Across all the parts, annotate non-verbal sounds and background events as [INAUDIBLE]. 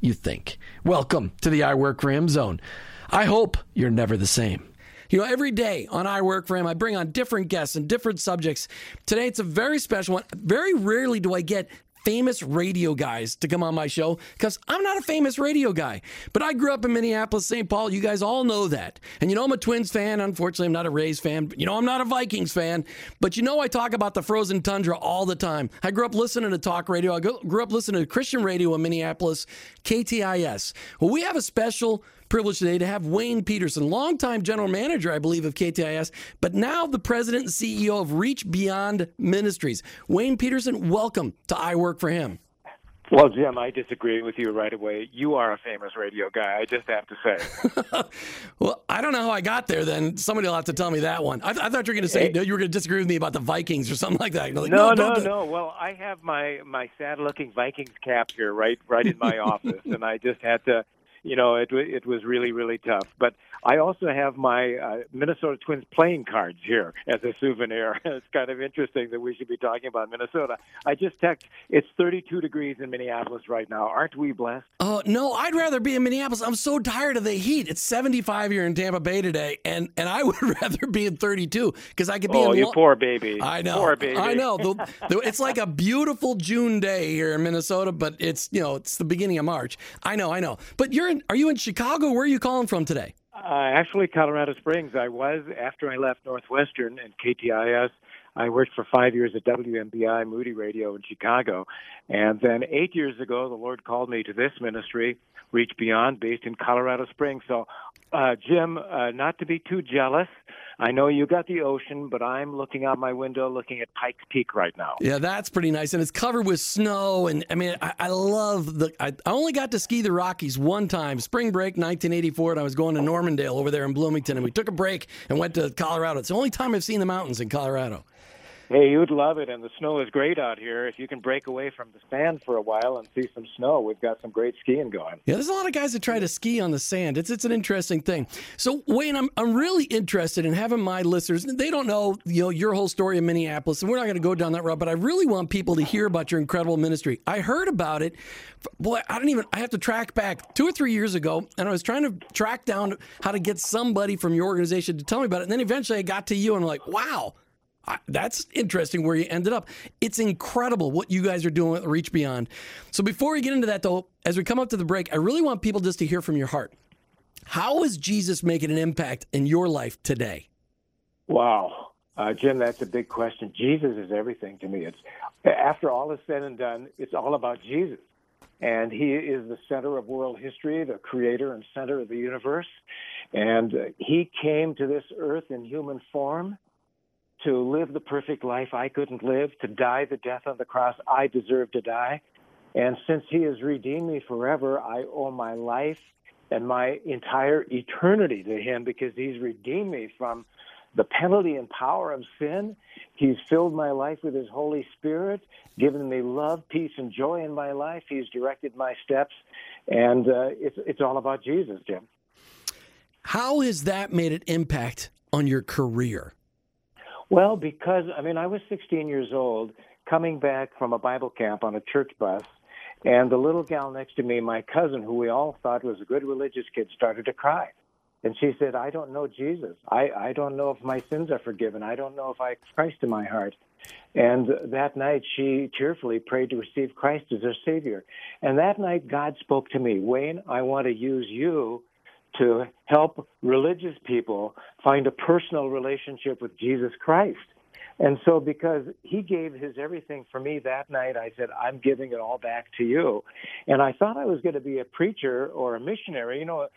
you think. Welcome to the I Work for Him zone. I hope you're never the same. You know, every day on I Work for Him, I bring on different guests and different subjects. Today, it's a very special one. Very rarely do I get famous radio guys to come on my show because I'm not a famous radio guy. But I grew up in Minneapolis, St. Paul. You guys all know that. And you know, I'm a Twins fan. Unfortunately, I'm not a Rays fan. You know, I'm not a Vikings fan. But you know, I talk about the frozen tundra all the time. I grew up listening to talk radio. I grew up listening to Christian radio in Minneapolis, KTIS. Well, we have a special privilege today to have Wayne Pederson, longtime general manager, I believe, of KTIS, but now the president and CEO of Reach Beyond Ministries. Wayne Pederson, welcome to I Work for Him. Well, Jim, I disagree with you right away. You are a famous radio guy. I just have to say. [LAUGHS] well, I don't know how I got there. Then somebody will have to tell me that one. I, th- I thought you were going to say hey. you were going to disagree with me about the Vikings or something like that. Like, no, no, no, no. Well, I have my my sad-looking Vikings cap here, right, right in my [LAUGHS] office, and I just had to you know, it it was really really tough. But I also have my uh, Minnesota Twins playing cards here as a souvenir. [LAUGHS] it's kind of interesting that we should be talking about Minnesota. I just text. It's 32 degrees in Minneapolis right now. Aren't we blessed? Oh uh, no, I'd rather be in Minneapolis. I'm so tired of the heat. It's 75 here in Tampa Bay today, and and I [LAUGHS] would rather be in 32 because I could be. Oh, in you lo- poor baby. I know. Poor baby. I know. The, [LAUGHS] the, it's like a beautiful June day here in Minnesota, but it's you know it's the beginning of March. I know. I know. But you're in, are you in Chicago? Where are you calling from today? Uh, actually, Colorado Springs. I was after I left Northwestern and KTIS. I worked for five years at WMBI Moody Radio in Chicago. And then eight years ago, the Lord called me to this ministry, Reach Beyond, based in Colorado Springs. So, uh, Jim, uh, not to be too jealous, I know you got the ocean, but I'm looking out my window looking at Pikes Peak right now. Yeah, that's pretty nice. And it's covered with snow. And I mean, I, I love the. I, I, only got to ski the Rockies one time, spring break 1984, and I was going to Normandale over there in Bloomington. And we took a break and went to Colorado. It's the only time I've seen the mountains in Colorado. Hey, you'd love it, and the snow is great out here. If you can break away from the sand for a while and see some snow, we've got some great skiing going. Yeah, there's a lot of guys that try to ski on the sand. It's it's an interesting thing. So Wayne, I'm I'm really interested in having my listeners. They don't know you know your whole story in Minneapolis, and we're not going to go down that route. But I really want people to hear about your incredible ministry. I heard about it. Boy, I don't even. I have to track back two or three years ago, and I was trying to track down how to get somebody from your organization to tell me about it. And then eventually, I got to you, and I'm like, wow that's interesting where you ended up. It's incredible what you guys are doing with Reach Beyond. So before we get into that, though, as we come up to the break, I really want people just to hear from your heart. How is Jesus making an impact in your life today? Wow. Uh, Jim, that's a big question. Jesus is everything to me. It's after all is said and done, it's all about Jesus, and He is the center of world history, the creator and center of the universe, and uh, He came to this earth in human form to live the perfect life I couldn't live, to die the death on the cross I deserve to die, and since He has redeemed me forever, I owe my life and my entire eternity to Him because He's redeemed me from the penalty and power of sin. He's filled my life with His Holy Spirit, given me love, peace, and joy in my life. He's directed my steps, and uh, it's it's all about Jesus, Jim. How has that made an impact on your career? Well, because I mean, I was 16 years old, coming back from a Bible camp on a church bus. And the little gal next to me, my cousin, who we all thought was a good religious kid, started to cry. And she said, I don't know Jesus. I, I don't know if my sins are forgiven. I don't know if I have Christ in my heart. And that night, she tearfully prayed to receive Christ as her Savior. And that night, God spoke to me Wayne, I want to use you to help religious people find a personal relationship with Jesus Christ. And so, because he gave his everything for me that night, I said, I'm giving it all back to you. And I thought I was going to be a preacher or a missionary. You know,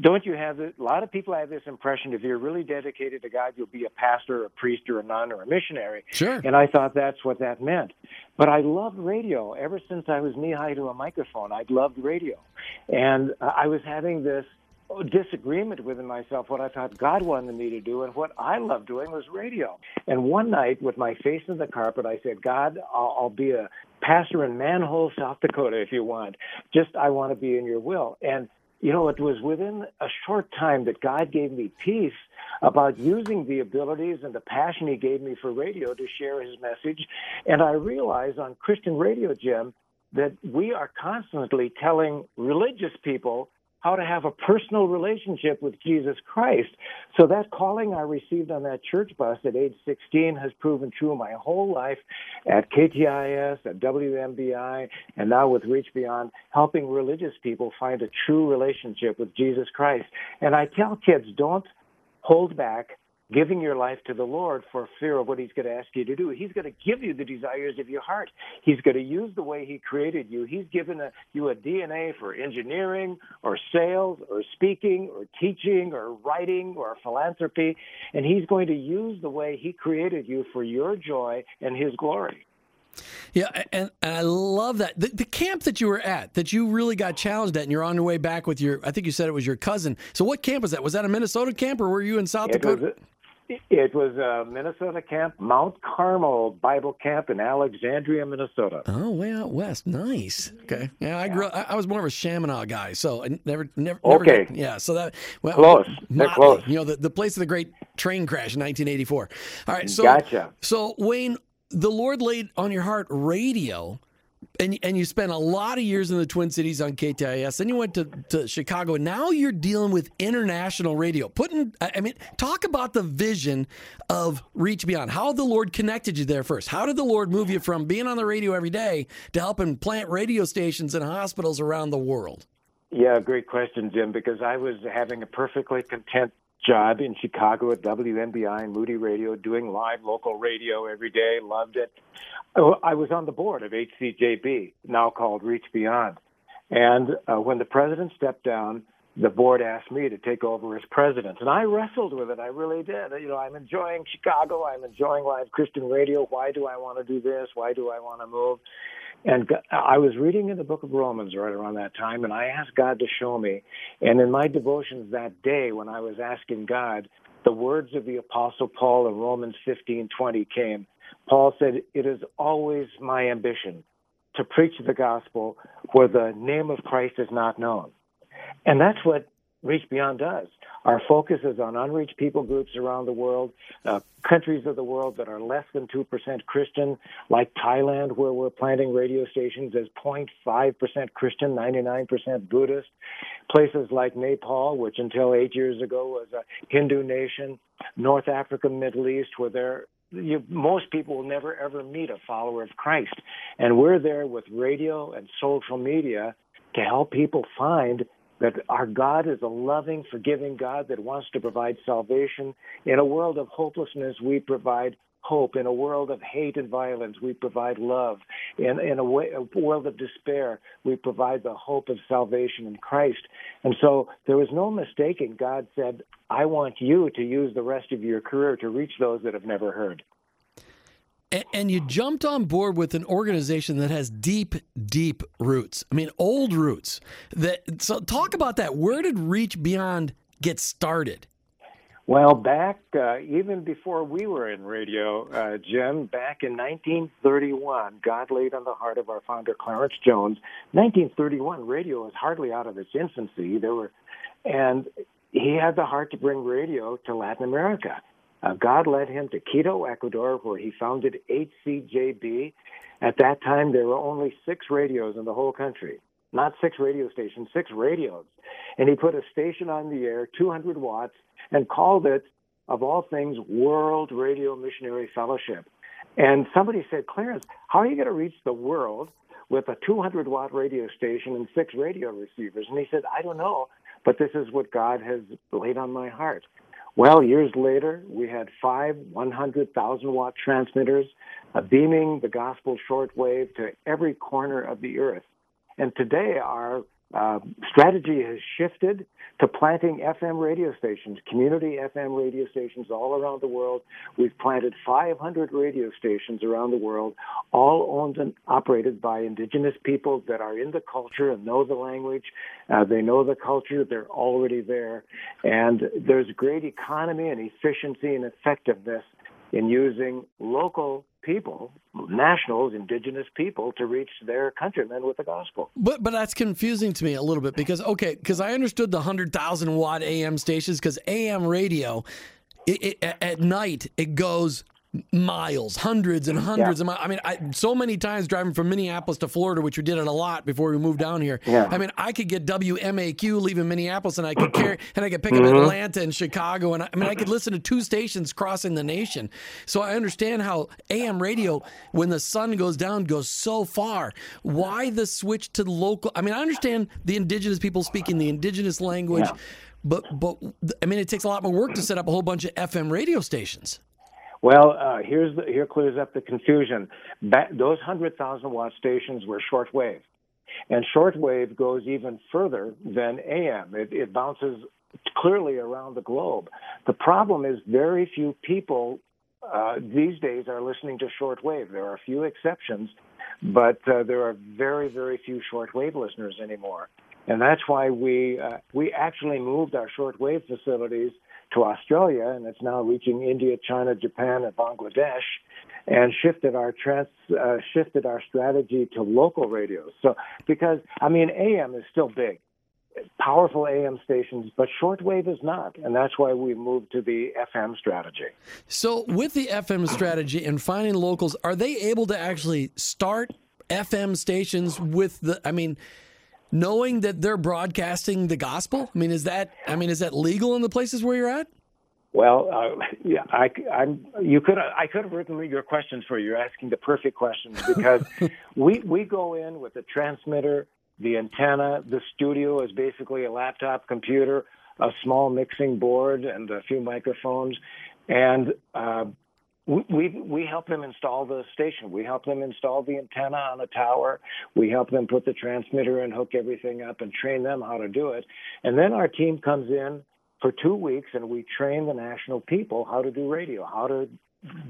don't you have this? A lot of people have this impression if you're really dedicated to God, you'll be a pastor, a priest, or a nun, or a missionary. Sure. And I thought that's what that meant. But I loved radio. Ever since I was knee high to a microphone, I'd loved radio. And I was having this disagreement within myself what I thought God wanted me to do and what I loved doing was radio. And one night, with my face in the carpet, I said, God, I'll, I'll be a pastor in Manhole, South Dakota, if you want. Just I want to be in your will. And you know, it was within a short time that God gave me peace about using the abilities and the passion He gave me for radio to share His message. And I realized on Christian radio, Jim, that we are constantly telling religious people how to have a personal relationship with Jesus Christ. So that calling I received on that church bus at age 16 has proven true my whole life at KTIS, at WMBI, and now with Reach Beyond, helping religious people find a true relationship with Jesus Christ. And I tell kids, don't hold back giving your life to the Lord for fear of what He's going to ask you to do. He's going to give you the desires of your heart. He's going to use the way He created you. He's given a, you a DNA for engineering or sales or speaking or teaching or writing or philanthropy. And He's going to use the way He created you for your joy and His glory. Yeah, and, and I love that. The, the, camp that you were at, that you really got challenged at, and you're on your way back with your, I think you said it was your cousin. So what camp was that? Was that a Minnesota camp or were you in South it Dakota? Was, it was a Minnesota camp, Mount Carmel Bible Camp in Alexandria, Minnesota. Oh, way out west. Nice. Okay. Yeah, I grew. Up, I was more of a Shamineau guy, so I never, never. Okay. Never, yeah. So that well, close. They're close. You know, the, the place of the great train crash in 1984. All right. So gotcha. So Wayne, the Lord laid on your heart radio and and you spent a lot of years in the Twin Cities on KTIS. Then you went to, to Chicago. Now you're dealing with international radio. Putting, I mean, talk about the vision of Reach Beyond. How the Lord connected you there first. How did the Lord move you from being on the radio every day to helping plant radio stations in hospitals around the world? Yeah, great question, Jim. Because I was having a perfectly content job in Chicago at WMBI and Moody Radio, doing live local radio every day. Loved it. Oh, I was on the board of HCJB, now called Reach Beyond. And uh, when the president stepped down, the board asked me to take over as president. And I wrestled with it. I really did. You know, I'm enjoying Chicago. I'm enjoying live Christian radio. Why do I want to do this? Why do I want to move? And I was reading in the book of Romans right around that time, and I asked God to show me. And in my devotions that day, when I was asking God, the words of the Apostle Paul in Romans 15:20 came. Paul said, "It is always my ambition to preach the gospel where the name of Christ is not known." And that's what Reach Beyond does. Our focus is on unreached people groups around the world, uh, countries of the world that are less than 2% Christian, like Thailand, where we're planting radio stations as 0.5% Christian, 99% Buddhist. Places like Nepal, which until eight years ago was a Hindu nation. North Africa, Middle East, where they're you, most people will never ever meet a follower of Christ. And we're there with radio and social media to help people find that our God is a loving, forgiving God that wants to provide salvation. In a world of hopelessness, we provide hope. In a world of hate and violence, we provide love. In, in a, way, a world of despair, we provide the hope of salvation in Christ. And so there was no mistaking. God said, I want you to use the rest of your career to reach those that have never heard. And, you jumped on board with an organization that has deep, deep roots. I mean, old roots. That so talk about that. Where did Reach Beyond get started? Well, back uh, even before we were in radio, uh, Jim, back in 1931, God laid on the heart of our founder Clarence Jones. 1931, radio was hardly out of its infancy. There were, and he had the heart to bring radio to Latin America. Uh, God led him to Quito, Ecuador, where he founded HCJB. At that time, there were only six radios in the whole country. Not six radio stations, six radios. And he put a station on the air, 200 watts, and called it, of all things, World Radio Missionary Fellowship. And somebody said, Clarence, how are you going to reach the world with a 200 watt radio station and six radio receivers? And he said, I don't know, but this is what God has laid on my heart. Well, years later, we had five 100,000 watt transmitters uh, beaming the gospel shortwave to every corner of the earth. And today, our uh, strategy has shifted to planting FM radio stations, community FM radio stations all around the world. We've planted 500 radio stations around the world, all owned and operated by indigenous peoples that are in the culture and know the language. Uh, they know the culture. They're already there. And there's great economy and efficiency and effectiveness in using local people, nationals, indigenous people, to reach their countrymen with the gospel. But but that's confusing to me a little bit because okay, because I understood the hundred thousand watt AM stations because AM radio. It, it, at night, it goes miles, hundreds and hundreds yeah. of miles. I mean, I, so many times driving from Minneapolis to Florida, which we did it a lot before we moved down here. Yeah. I mean, I could get WMAQ leaving Minneapolis, and I could carry, [CLEARS THROAT] and I could pick mm-hmm. up Atlanta and Chicago, and I, I, mean, I could listen to two stations crossing the nation. So I understand how AM radio, when the sun goes down, goes so far. Why the switch to local? I mean, I understand the indigenous people speaking the indigenous language. Yeah. But but I mean, it takes a lot more work to set up a whole bunch of FM radio stations. Well, uh, here's the, here clears up the confusion. Those 100,000 watt stations were shortwave. And shortwave goes even further than AM. It, it bounces clearly around the globe. The problem is very few people uh, these days are listening to shortwave. There are a few exceptions, but uh, there are very, very few shortwave listeners anymore. And that's why we uh, we actually moved our shortwave facilities to Australia, and it's now reaching India, China, Japan, and Bangladesh, and shifted our trans uh, shifted our strategy to local radios. So because I mean AM is still big, powerful AM stations, but shortwave is not, and that's why we moved to the FM strategy. So with the FM strategy and finding locals, are they able to actually start FM stations with the? I mean knowing that they're broadcasting the gospel? I mean, is that I mean, is that legal in the places where you're at? Well, uh, yeah, I, I'm. You could. I could have written your questions for you. You're asking the perfect questions because [LAUGHS] we we go in with the transmitter, the antenna. The studio is basically a laptop computer, a small mixing board, and a few microphones, and uh, we we help them install the station. We help them install the antenna on the tower. We help them put the transmitter and hook everything up and train them how to do it. And then our team comes in for two weeks and we train the national people how to do radio, how to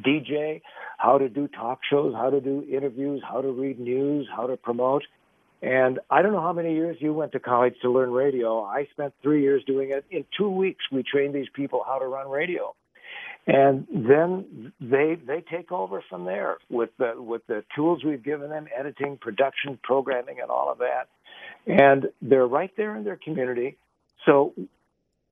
DJ, how to do talk shows, how to do interviews, how to read news, how to promote. And I don't know how many years you went to college to learn radio. I spent three years doing it. In two weeks, we trained these people how to run radio and then they they take over from there with the with the tools we've given them editing production programming and all of that. And they're right there in their community. So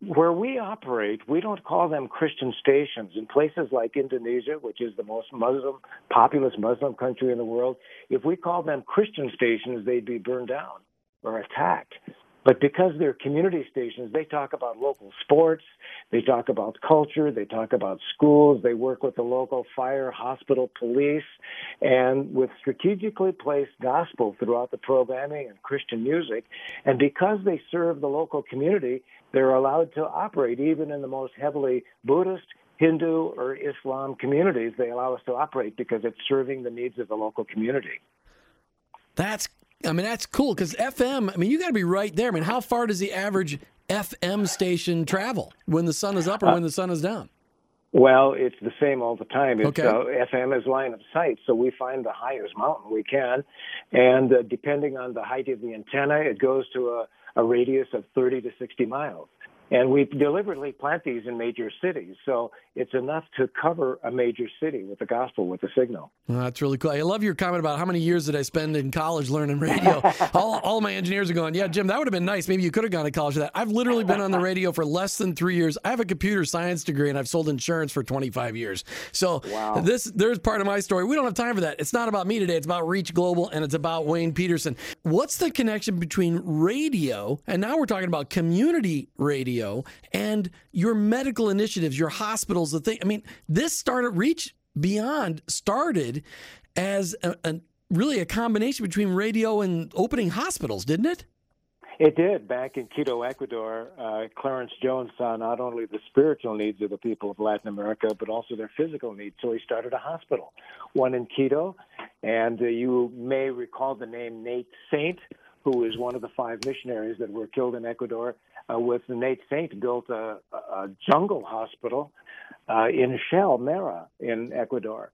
where we operate we don't call them christian stations. In places like indonesia which is the most muslim populous muslim country in the world if we call them christian stations they'd be burned down or attacked But because they're community stations, they talk about local sports, they talk about culture, they talk about schools, they work with the local fire, hospital, police, and with strategically placed gospel throughout the programming and Christian music. And because they serve the local community, they're allowed to operate even in the most heavily Buddhist, Hindu, or Islam communities. They allow us to operate because it's serving the needs of the local community. That's I mean, that's cool because FM, I mean, you got to be right there. I mean, how far does the average FM station travel when the sun is up or uh, when the sun is down? Well, it's the same all the time. It's, okay. Uh, FM is line of sight, so we find the highest mountain we can, and uh, depending on the height of the antenna, it goes to a, a radius of 30 to 60 miles. And we deliberately plant these in major cities. So it's enough to cover a major city with the gospel, with the signal. Well, that's really cool. I love your comment about how many years did I spend in college learning radio. [LAUGHS] all, all my engineers are going, yeah, Jim, that would have been nice. Maybe you could have gone to college for that. I've literally been on the radio for less than three years. I have a computer science degree and I've sold insurance for 25 years. So wow. this there's part of my story. We don't have time for that. It's not about me today. It's about Reach Global and it's about Wayne Pederson. What's the connection between radio and now we're talking about community radio? radio and your medical initiatives, your hospitals, the thing. I mean, this started Reach Beyond started as a, a really a combination between radio and opening hospitals, didn't it? It did. Back in Quito, Ecuador, uh, Clarence Jones saw not only the spiritual needs of the people of Latin America, but also their physical needs. So he started a hospital, one in Quito. And uh, you may recall the name Nate Saint, who is one of the five missionaries that were killed in Ecuador uh, with Nate Saint built a, a jungle hospital uh, in Shell, Mera, in Ecuador.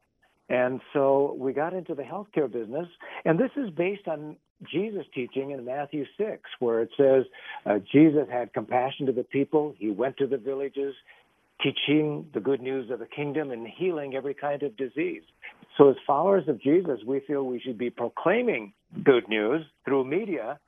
And so we got into the healthcare business, and this is based on Jesus' teaching in Matthew 6, where it says uh, Jesus had compassion to the people. He went to the villages, teaching the good news of the kingdom and healing every kind of disease. So, as followers of Jesus, we feel we should be proclaiming good news through media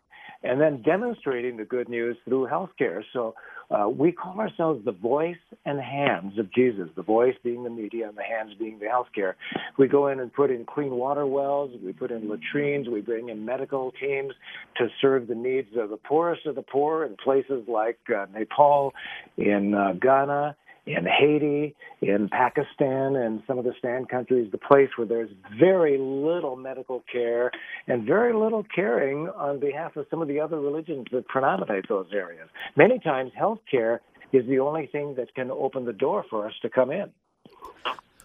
and then demonstrating the good news through healthcare. So uh, we call ourselves the voice and hands of Jesus, the voice being the media and the hands being the healthcare. We go in and put in clean water wells, we put in latrines, we bring in medical teams to serve the needs of the poorest of the poor in places like uh, Nepal, in uh, Ghana, in Haiti, in Pakistan, and some of the stand countries, the place where there's very little medical care and very little caring on behalf of some of the other religions that predominate those areas. Many times, health care is the only thing that can open the door for us to come in.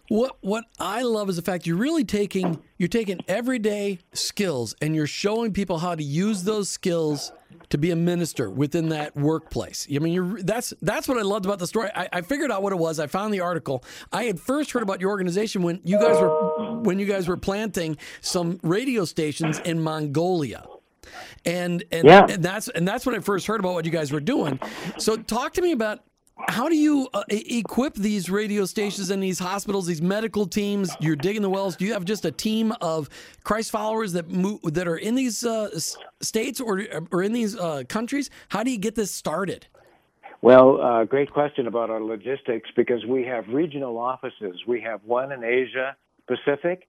What what I love is the fact you're really taking you're taking everyday skills and you're showing people how to use those skills to be a minister within that workplace. I mean, you're, that's that's what I loved about the story. I, I, figured out what it was. I found the article. I had first heard about your organization when you guys were when you guys were planting some radio stations in Mongolia. And and, yeah. and that's and that's when I first heard about what you guys were doing. So talk to me about how do you uh, equip these radio stations and these hospitals, these medical teams? You're digging the wells. Do you have just a team of Christ followers that that are in these uh, states or or in these uh, countries? How do you get this started? Well, uh, great question about our logistics because we have regional offices. We have one in Asia Pacific,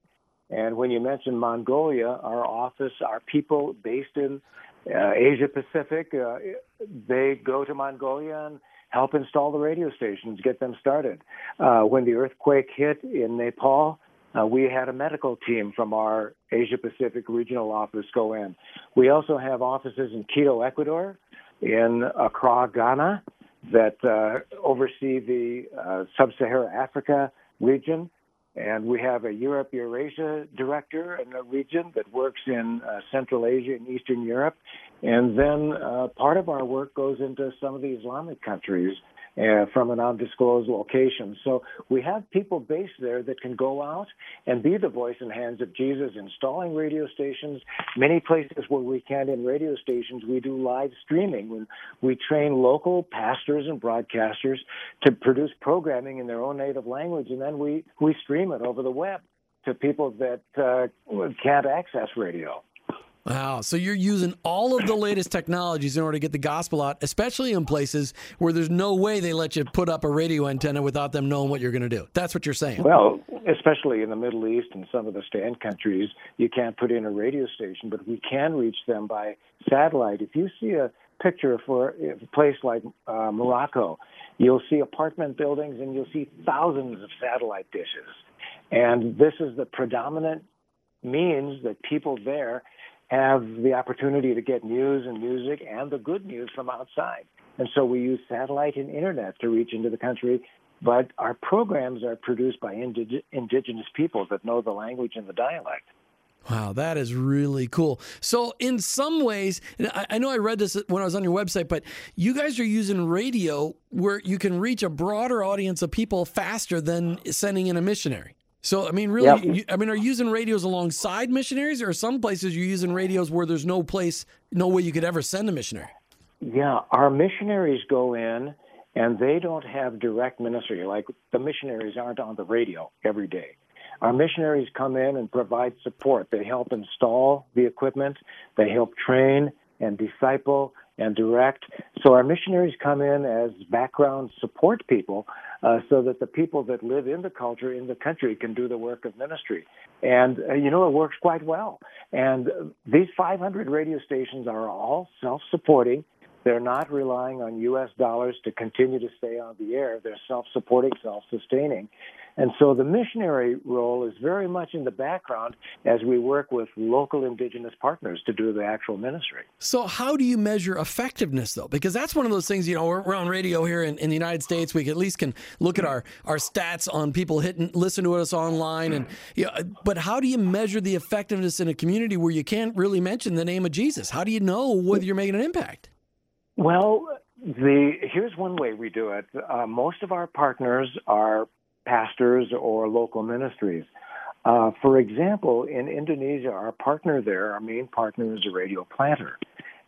and when you mentioned Mongolia, our office, our people based in uh, Asia Pacific, uh, they go to Mongolia and help install the radio stations, get them started. Uh, when the earthquake hit in Nepal, uh, we had a medical team from our Asia Pacific regional office go in. We also have offices in Quito, Ecuador, in Accra, Ghana, that uh, oversee the uh, Sub Saharan Africa region. And we have a Europe Eurasia director in the region that works in uh, Central Asia and Eastern Europe. And then uh, part of our work goes into some of the Islamic countries uh, from an undisclosed location. So we have people based there that can go out and be the voice and hands of Jesus, installing radio stations. Many places where we can't in radio stations, we do live streaming we train local pastors and broadcasters to produce programming in their own native language, and then we, we stream it over the web to people that uh, can't access radio. Wow. So you're using all of the latest technologies in order to get the gospel out, especially in places where there's no way they let you put up a radio antenna without them knowing what you're going to do. That's what you're saying. Well, especially in the Middle East and some of the stand countries, you can't put in a radio station, but we can reach them by satellite. If you see a picture for a place like uh, Morocco. You'll see apartment buildings and you'll see thousands of satellite dishes. And this is the predominant means that people there have the opportunity to get news and music and the good news from outside. And so we use satellite and internet to reach into the country. But our programs are produced by indig- indigenous people that know the language and the dialect. Wow, that is really cool. So, in some ways, I, know I read this when I was on your website, but you guys are using radio where you can reach a broader audience of people faster than sending in a missionary. So, I mean, really, yep. you, I mean, are you using radios alongside missionaries, or some places you're using radios where there's no place, no way you could ever send a missionary? Yeah, our missionaries go in and they don't have direct ministry. Like the missionaries aren't on the radio every day. Our missionaries come in and provide support. They help install the equipment, they help train and disciple and direct. So our missionaries come in as background support people uh, so that the people that live in the culture in the country can do the work of ministry. And, uh, you know, it works quite well. And these 500 radio stations are all self supporting. They're not relying on U.S. dollars to continue to stay on the air. They're self supporting, self sustaining. And so the missionary role is very much in the background as we work with local indigenous partners to do the actual ministry. So, how do you measure effectiveness, though? Because that's one of those things, you know, we're, we're on radio here in, in, the United States. We at least can look at our, our stats on people hitting, listen to us online. and you know, But how do you measure the effectiveness in a community where you can't really mention the name of Jesus? How do you know whether you're making an impact? Well, the here's one way we do it. Uh, most of our partners are pastors or local ministries. Uh, for example, in Indonesia, our partner there, our main partner is a radio planter.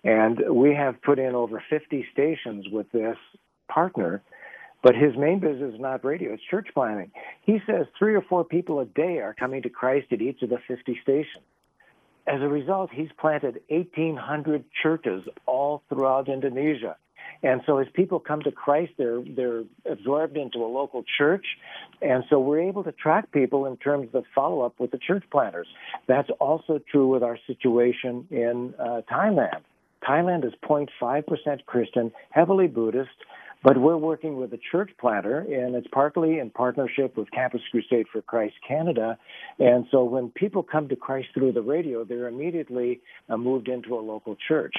And we have put in over 50 stations with this partner, but his main business is not radio, it's church planting. He says three or four people a day are coming to Christ at each of the 50 stations. As a result, he's planted 1,800 churches all throughout Indonesia. And so as people come to Christ, they're they're absorbed into a local church, and so we're able to track people in terms of follow up with the church planters. That's also true with our situation in uh, Thailand. Thailand is 0.5% Christian, heavily Buddhist, but we're working with a church planter, and it's partly in partnership with Campus Crusade for Christ Canada. And so when people come to Christ through the radio, they're immediately uh, moved into a local church.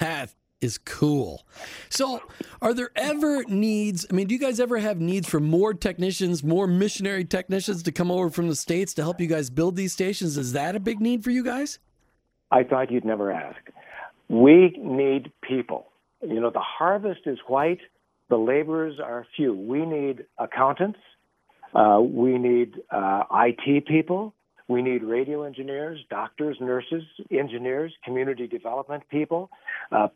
That is cool. So, are there ever needs? I mean, do you guys ever have needs for more technicians, more missionary technicians to come over from the States to help you guys build these stations? Is that a big need for you guys? I thought you'd never ask. We need people. You know, the harvest is white, the laborers are few. We need accountants, uh, we need uh, IT people, we need radio engineers, doctors, nurses, engineers, community development people, uh,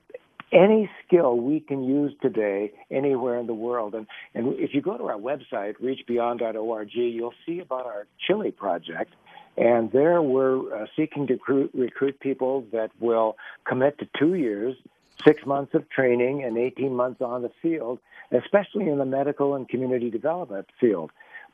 any skill we can use today anywhere in the world. And, and if you go to our website, reachbeyond.org, you'll see about our Chile project. And there we're uh, seeking to recruit, recruit people that will commit to two years, six months of training, and 18 months on the field, especially in the medical and community development field.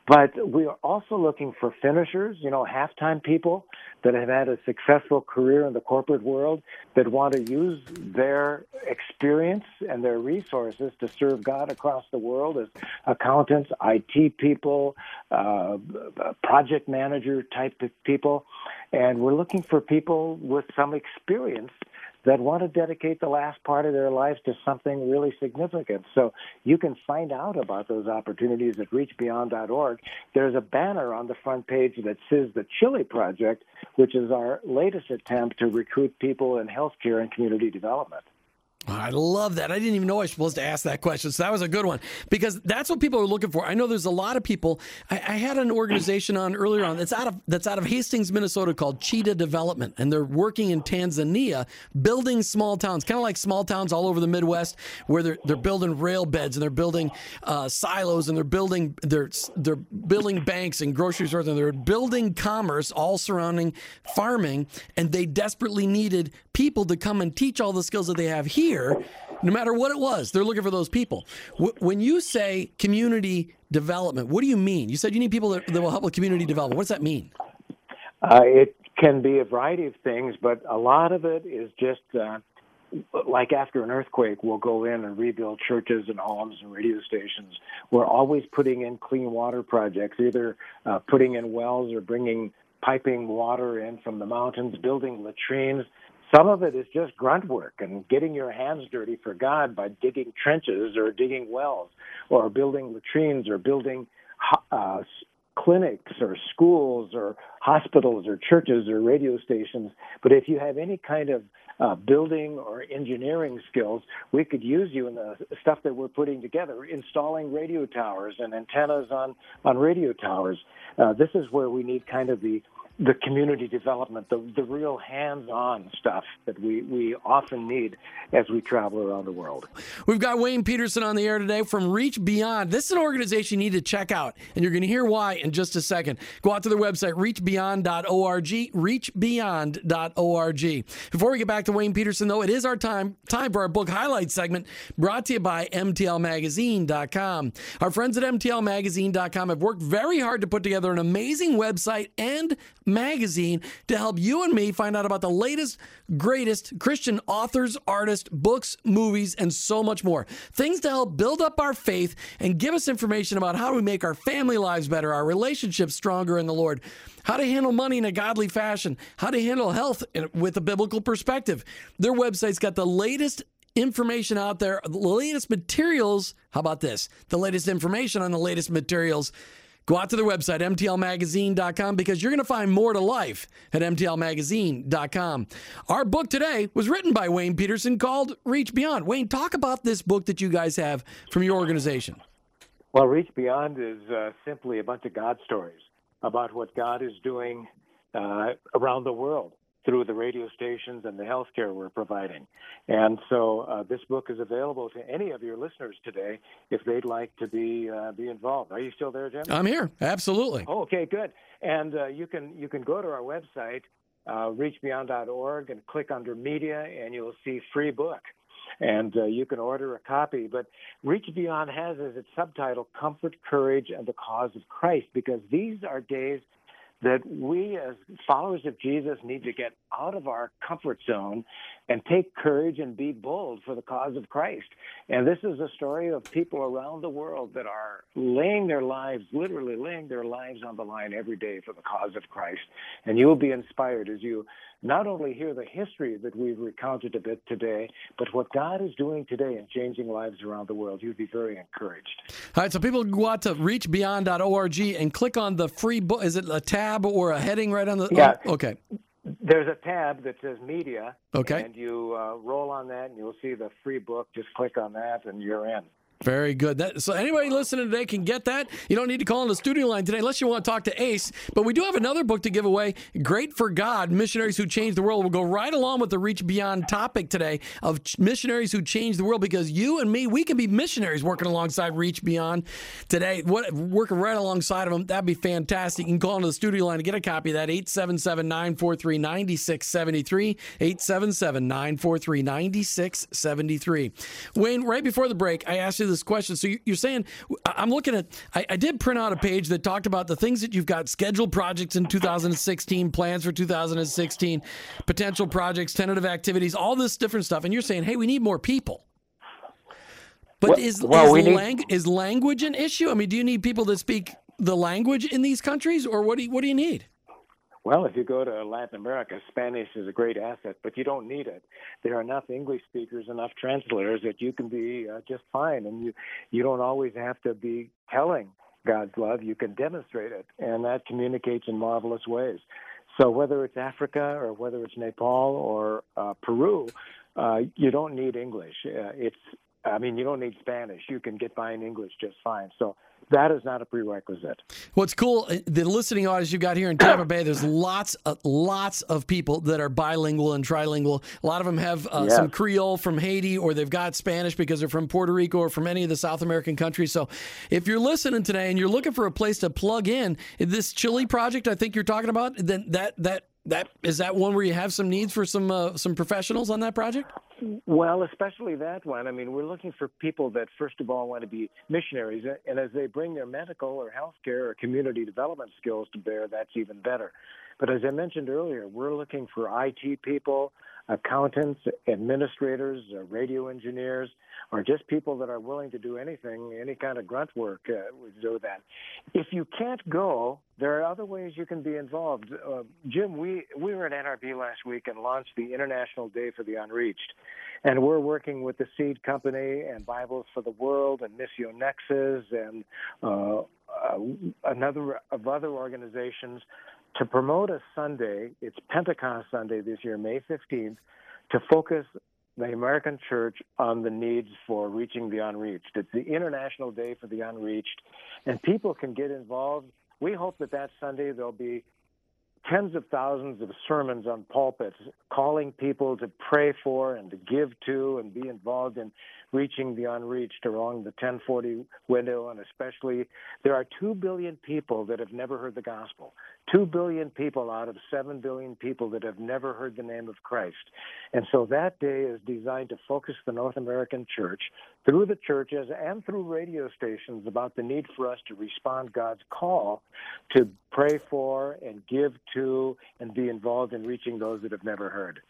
But we are also looking for finishers, you know, halftime people that have had a successful career in the corporate world that want to use their experience and their resources to serve God across the world as accountants, IT people, uh, project manager type of people. And we're looking for people with some experience that want to dedicate the last part of their lives to something really significant. So you can find out about those opportunities at reachbeyond.org. There's a banner on the front page that says the Chile Project, which is our latest attempt to recruit people in healthcare and community development. I love that. I didn't even know I was supposed to ask that question. So that was a good one because that's what people are looking for. I know there's a lot of people. I, I, had an organization on earlier on that's out of that's out of Hastings, Minnesota called Cheetah Development, and they're working in Tanzania, building small towns, kind of like small towns all over the Midwest, where they're they're building rail beds and they're building uh, silos and they're building they're they're building banks and grocery stores and they're building commerce all surrounding farming, and they desperately needed people to come and teach all the skills that they have here, no matter what it was. They're looking for those people. When you say community development, what do you mean? You said you need people that, that will help with community development. What does that mean? Uh, it can be a variety of things, but a lot of it is just uh, like after an earthquake, we'll go in and rebuild churches and homes and radio stations. We're always putting in clean water projects, either uh, putting in wells or bringing piping water in from the mountains, building latrines. Some of it is just grunt work and getting your hands dirty for God by digging trenches or digging wells or building latrines or building uh, clinics or schools or hospitals or churches or radio stations. But if you have any kind of uh, building or engineering skills, we could use you in the stuff that we're putting together, installing radio towers and antennas on, on radio towers. Uh, this is where we need kind of the the community development, the, the real hands on stuff that we, we often need as we travel around the world. We've got Wayne Pederson on the air today from Reach Beyond. This is an organization you need to check out, and you're going to hear why in just a second. Go out to their website, reachbeyond.org, reachbeyond.org. Before we get back to Wayne Pederson, though, it is our time, time for our book highlight segment brought to you by MTLMagazine.com. Our friends at MTLMagazine.com have worked very hard to put together an amazing website and magazine to help you and me find out about the latest, greatest Christian authors, artists, books, movies, and so much more. Things to help build up our faith and give us information about how we make our family lives better, our relationships stronger in the Lord, how to handle money in a godly fashion, how to handle health with a biblical perspective. Their website's got the latest information out there, the latest materials. How about this? The latest information on the latest materials Go out to their website, mtlmagazine.com, because you're going to find more to life at mtlmagazine.com. Our book today was written by Wayne Pederson called Reach Beyond. Wayne, talk about this book that you guys have from your organization. Well, Reach Beyond is uh, simply a bunch of God stories about what God is doing uh, around the world through the radio stations and the healthcare we're providing. And so uh, this book is available to any of your listeners today if they'd like to be uh, be involved. Are you still there, Jim? I'm here. Absolutely. Oh, okay, good. And uh, you can you can go to our website, uh, reachbeyond.org, and click under media, and you'll see free book. And uh, you can order a copy. But Reach Beyond has as its subtitle Comfort, Courage, and the Cause of Christ, because these are days that we as followers of Jesus need to get out of our comfort zone and take courage and be bold for the cause of Christ. And this is a story of people around the world that are laying their lives, literally laying their lives on the line every day for the cause of Christ. And you will be inspired as you not only hear the history that we've recounted a bit today, but what God is doing today in changing lives around the world. You'd be very encouraged. All right, so people go out to reachbeyond.org and click on the free book. Is it a tab or a heading right on the? Yeah. Oh, okay. There's a tab that says media. Okay. And you uh, roll on that and you'll see the free book. Just click on that and you're in. Very good. That, so anybody listening today can get that. You don't need to call on the studio line today unless you want to talk to Ace. But we do have another book to give away. Great for God: Missionaries Who Changed the World. We'll go right along with the Reach Beyond topic today of missionaries who changed the world. Because you and me, we can be missionaries working alongside Reach Beyond today. What working right alongside of them? That'd be fantastic. You can call on the studio line to get a copy of that. 877-943-9673. 877-943-9673. Wayne, right before the break, I asked you this question. So you're saying, I'm looking at, I, I, did print out a page that talked about the things that you've got scheduled projects in 2016, plans for 2016, potential projects, tentative activities, all this different stuff. And you're saying, hey, we need more people. But well, is, well, is, lang- is language an issue? I mean, do you need people that speak the language in these countries, or what do you, what do you need? Well, if you go to Latin America, Spanish is a great asset, but you don't need it. There are enough English speakers, enough translators that you can be uh, just fine, and you you don't always have to be telling God's love. You can demonstrate it, and that communicates in marvelous ways. So whether it's Africa or whether it's Nepal or uh, Peru, uh, you don't need English. Uh, it's I mean, you don't need Spanish. You can get by in English just fine. So that is not a prerequisite. What's cool, uh, the listening audience you've got here in Tampa Bay, there's lots, of, lots of people that are bilingual and trilingual. A lot of them have uh, yes. some Creole from Haiti, or they've got Spanish because they're from Puerto Rico or from any of the South American countries. So, if you're listening today and you're looking for a place to plug in this Chile project, I think you're talking about, then that that that is that one where you have some needs for some uh, some professionals on that project. Well, especially that one. I mean, we're looking for people that first of all want to be missionaries, and as they bring their medical or healthcare or community development skills to bear, that's even better. But as I mentioned earlier, we're looking for IT people, accountants, administrators, uh, radio engineers, or just people that are willing to do anything, any kind of grunt work, uh, do that. If you can't go, there are other ways you can be involved. Uh, Jim, we, we were at NRB last week and launched the International Day for the Unreached. And we're working with the Seed Company and Bibles for the World and Missio Nexus and uh, another of other organizations to promote a Sunday. It's Pentecost Sunday this year, May 15th, to focus the American church on the needs for reaching the unreached. It's the International Day for the Unreached, and people can get involved. We hope that that Sunday there'll be tens of thousands of sermons on pulpits calling people to pray for and to give to and be involved in reaching the unreached along the 1040 window. And especially there are 2 billion people that have never heard the gospel 2 billion people out of 7 billion people that have never heard the name of Christ and so that day is designed to focus the North American church through the churches and through radio stations about the need for us to respond God's call to pray for and give to and be involved in reaching those that have never heard.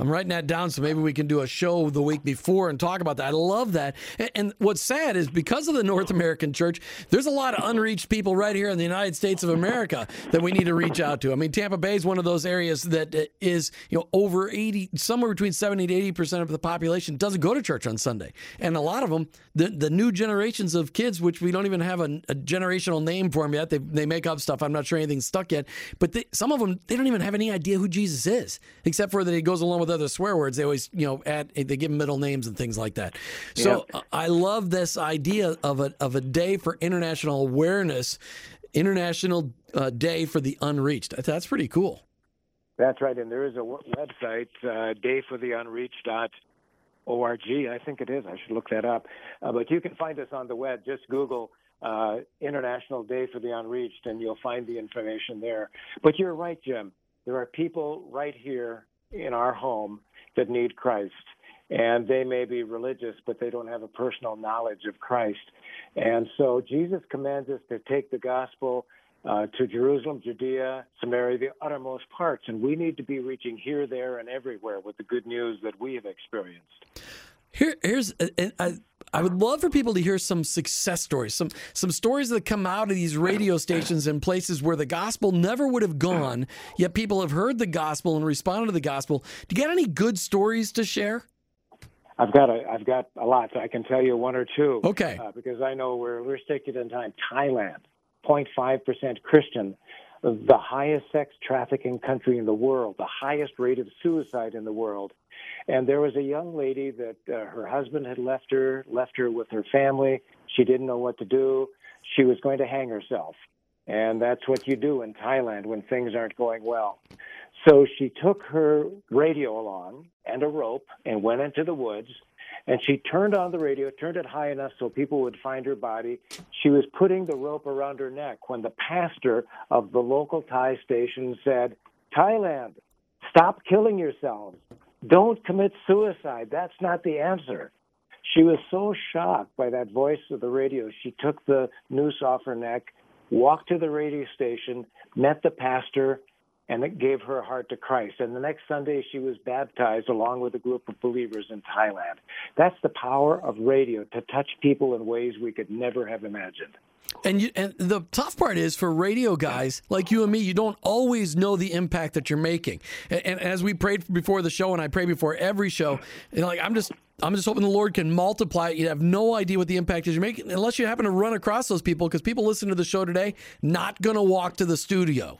I'm writing that down so maybe we can do a show the week before and talk about that. I love that. And, what's sad is because of the North American church, there's a lot of unreached people right here in the United States of America that we need to reach out to. I mean, Tampa Bay is one of those areas that uh, is, you know, over 80, somewhere between 70 to 80% of the population doesn't go to church on Sunday. And a lot of them, the, the new generations of kids, which we don't even have a, a generational name for them yet, they, they make up stuff. I'm not sure anything's stuck yet. But they, some of them, they don't even have any idea who Jesus is, except for that he goes along with other swear words, they always, you know, add they give middle names and things like that. So yep. I love this idea of a of a day for international awareness, international uh, day for the unreached. That's pretty cool. That's right, and there is a website, uh, dayfortheunreached.org. I think it is. I should look that up. Uh, but you can find us on the web. Just Google uh, International Day for the Unreached, and you'll find the information there. But you're right, Jim. There are people right here in our home that need Christ. And they may be religious, but they don't have a personal knowledge of Christ. And so Jesus commands us to take the gospel uh, to Jerusalem, Judea, Samaria, the uttermost parts. And we need to be reaching here, there, and everywhere with the good news that we have experienced. Here, here's I, I would love for people to hear some success stories, some some stories that come out of these radio stations and places where the gospel never would have gone, yet people have heard the gospel and responded to the gospel. Do you got any good stories to share? I've got a I've got a lot. I can tell you one or two. Okay. Uh, because I know we're restricted in time. Thailand, 0.5 percent Christian the highest sex trafficking country in the world, the highest rate of suicide in the world. And there was a young lady that uh, her husband had left her, left her with her family. She didn't know what to do. She was going to hang herself. And that's what you do in Thailand when things aren't going well. So she took her radio along and a rope and went into the woods and she turned on the radio, turned it high enough so people would find her body. She was putting the rope around her neck when the pastor of the local Thai station said, Thailand, stop killing yourselves. Don't commit suicide. That's not the answer. She was so shocked by that voice of the radio, she took the noose off her neck, walked to the radio station, met the pastor, and it gave her heart to Christ. And the next Sunday, she was baptized along with a group of believers in Thailand. That's the power of radio to touch people in ways we could never have imagined. And, you, and the tough part is for radio guys like you and me, you don't always know the impact that you're making. And, and as we prayed before the show, and I pray before every show, you know, like I'm just I'm just hoping the Lord can multiply it. You have no idea what the impact is you're making unless you happen to run across those people because people listen to the show today, not going to walk to the studio.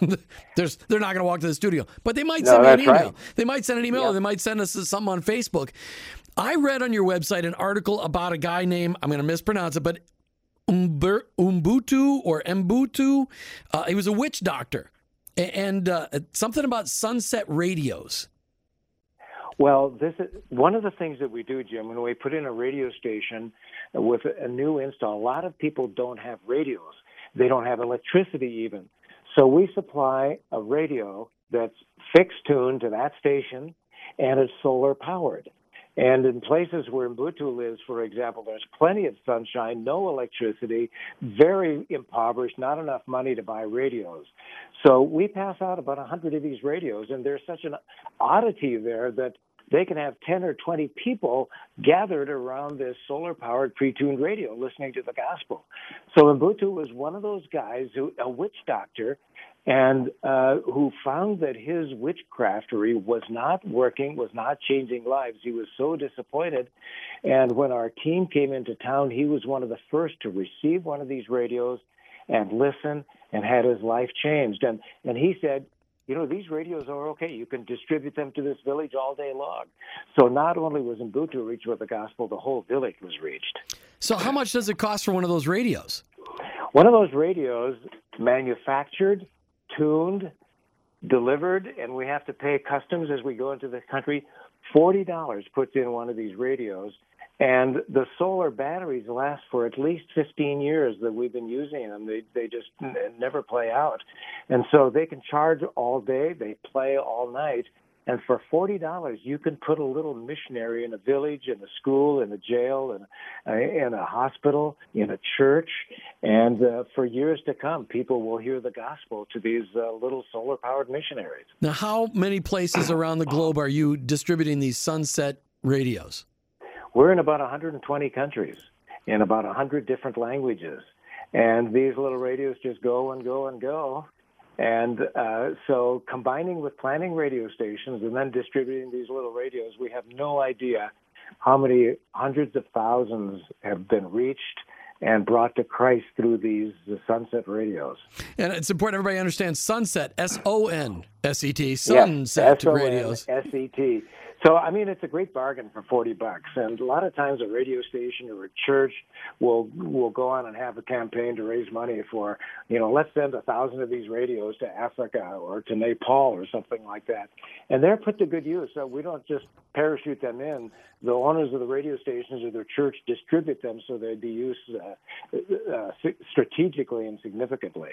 [LAUGHS] There's, they're not going to walk to the studio, but they might send me an email. Right. They might send an email. Yep. They might send us something on Facebook. I read on your website an article about a guy named I'm going to mispronounce it, but Umber, Umbutu or Mbutu. Uh, he was a witch doctor, and uh, something about SonSet radios. Well, this is one of the things that we do, Jim. When we put in a radio station with a new install, a lot of people don't have radios. They don't have electricity even. So we supply a radio that's fixed tuned to that station and it's solar powered. And in places where Ubuntu lives, for example, there's plenty of sunshine, no electricity, very impoverished, not enough money to buy radios. So we pass out about 100 of these radios, and there's such an oddity there that they can have 10 or 20 people gathered around this solar powered pre tuned radio listening to the gospel. So Ubuntu was one of those guys who, a witch doctor, and uh, who found that his witchcraftery was not working, was not changing lives. He was so disappointed. And when our team came into town, he was one of the first to receive one of these radios and listen and had his life changed. And, and he said, you know, these radios are okay. You can distribute them to this village all day long. So not only was Ubuntu reached with the gospel, the whole village was reached. So how much does it cost for one of those radios? One of those radios manufactured, tuned, delivered, and we have to pay customs as we go into the country. $40 puts in one of these radios. And the solar batteries last for at least 15 years that we've been using them. They they just never play out, and so they can charge all day. They play all night, and for forty dollars, you can put a little missionary in a village, in a school, in a jail, in a, in a hospital, in a church, and uh, for years to come, people will hear the gospel to these uh, little solar-powered missionaries. Now, how many places around the globe are you distributing these SonSet radios? We're in about 120 countries in about 100 different languages. And these little radios just go and go and go. And uh, so, combining with planning radio stations and then distributing these little radios, we have no idea how many hundreds of thousands have been reached and brought to Christ through these the SonSet radios. And it's important everybody understands SonSet, S O N S E T, SonSet yes, radios. S E T. So I mean, it's a great bargain for forty bucks. And a lot of times, a radio station or a church will will go on and have a campaign to raise money for, you know, let's send a thousand of these radios to Africa or to Nepal or something like that. And they're put to good use. So we don't just parachute them in. The owners of the radio stations or their church distribute them so they'd be used uh, uh, strategically and significantly.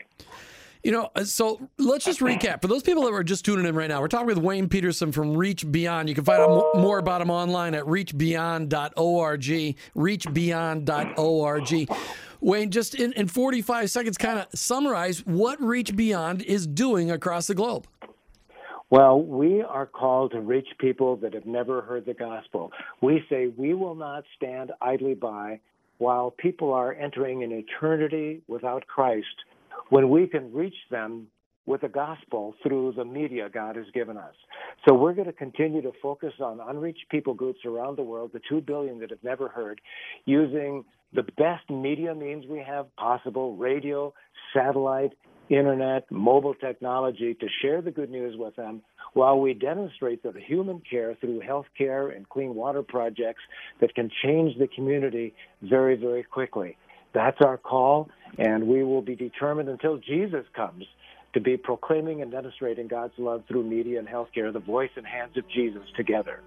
You know, uh, so let's just recap. For those people that are just tuning in right now, we're talking with Wayne Pederson from ReachBeyond. You can find out more about him online at reachbeyond.org, reachbeyond.org. Wayne, just in, in 45 seconds, kind of summarize what ReachBeyond is doing across the globe. Well, we are called to reach people that have never heard the gospel. We say we will not stand idly by while people are entering an eternity without Christ when we can reach them with the gospel through the media God has given us. So we're going to continue to focus on unreached people groups around the world, the 2 billion that have never heard, using the best media means we have possible radio, satellite, internet, mobile technology to share the good news with them while we demonstrate that human care through healthcare and clean water projects that can change the community very, very quickly. That's our call, and we will be determined until Jesus comes to be proclaiming and demonstrating God's love through media and healthcare, the voice and hands of Jesus together.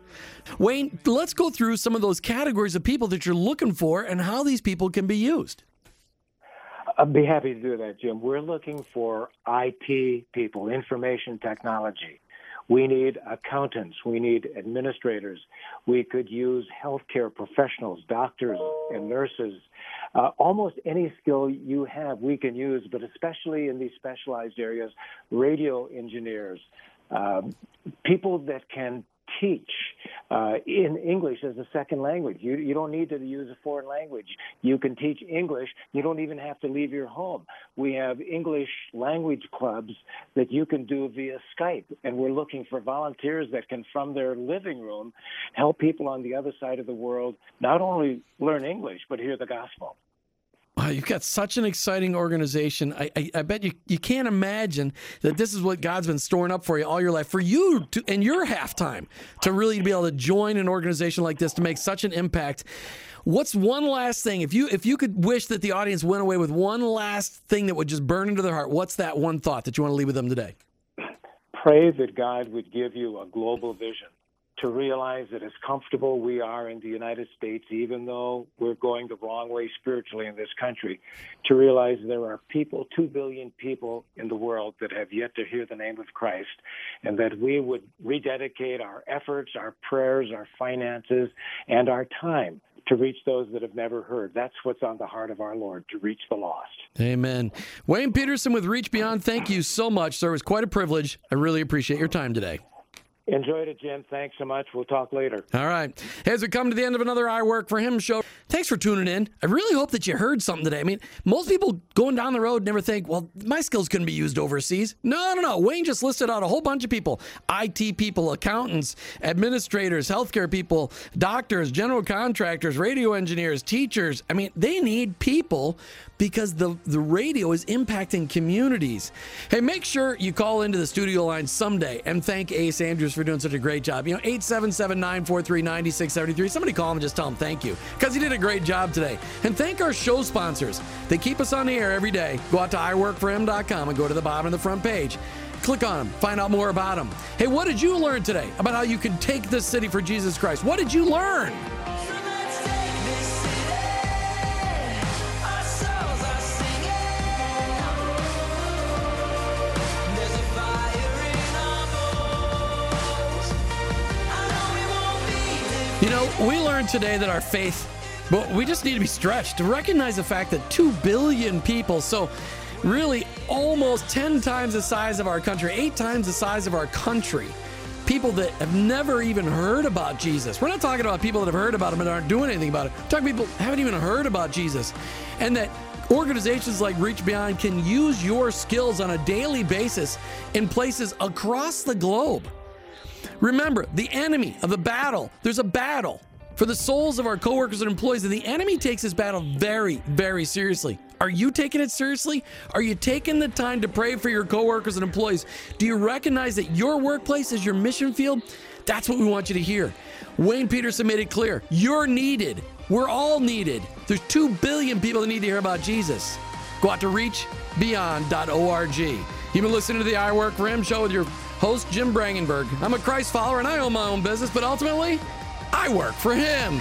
Wayne, let's go through some of those categories of people that you're looking for and how these people can be used. I'd be happy to do that, Jim. We're looking for IT people, information technology. We need accountants. We need administrators. We could use healthcare professionals, doctors and nurses. Uh, almost any skill you have, we can use, but especially in these specialized areas, radio engineers, um, people that can teach uh, in English as a second language. You, you don't need to use a foreign language. You can teach English. You don't even have to leave your home. We have English language clubs that you can do via Skype, and we're looking for volunteers that can, from their living room, help people on the other side of the world not only learn English, but hear the gospel. Wow, you've got such an exciting organization. I, I, I, bet you you can't imagine that this is what God's been storing up for you all your life. For you to, in your halftime to really be able to join an organization like this to make such an impact. What's one last thing? If you if you could wish that the audience went away with one last thing that would just burn into their heart, what's that one thought that you want to leave with them today? Pray that God would give you a global vision to realize that as comfortable we are in the United States, even though we're going the wrong way spiritually in this country, to realize there are people, two billion people in the world that have yet to hear the name of Christ, and that we would rededicate our efforts, our prayers, our finances, and our time to reach those that have never heard. That's what's on the heart of our Lord, to reach the lost. Amen. Wayne Pederson with ReachBeyond, thank you so much, sir. It was quite a privilege. I really appreciate your time today. Enjoyed it, Jim. Thanks so much. We'll talk later. All right. As we come to the end of another I Work for Him show, thanks for tuning in. I really hope that you heard something today. I mean, most people going down the road never think, well, my skills couldn't be used overseas. No, no, no. Wayne just listed out a whole bunch of people IT people, accountants, administrators, healthcare people, doctors, general contractors, radio engineers, teachers. I mean, they need people because the, the radio is impacting communities. Hey, make sure you call into the studio line someday and thank Ace Andrews for doing such a great job. You know, 877 943 9673. Somebody call him and just tell him thank you because he did a great job today. And thank our show sponsors. They keep us on the air every day. Go out to iworkforhim.com and go to the bottom of the front page. Click on them, find out more about them. Hey, what did you learn today about how you can take this city for Jesus Christ? What did you learn? We learned today that our faith, but we just need to be stretched to recognize the fact that 2 billion people, so really almost 10 times the size of our country, eight times the size of our country, people that have never even heard about Jesus. We're not talking about people that have heard about him and aren't doing anything about it. We're talking people haven't even heard about Jesus. And that organizations like ReachBeyond can use your skills on a daily basis in places across the globe. Remember, the enemy of the battle, there's a battle for the souls of our coworkers and employees, and the enemy takes this battle very, very seriously. Are you taking it seriously? Are you taking the time to pray for your coworkers and employees? Do you recognize that your workplace is your mission field? That's what we want you to hear. Wayne Pederson made it clear. You're needed. We're all needed. There's 2 billion people that need to hear about Jesus. Go out to reachbeyond.org. You've been listening to the I Work show with your host, Jim Brangenberg. I'm a Christ follower and I own my own business, but ultimately, I work for Him.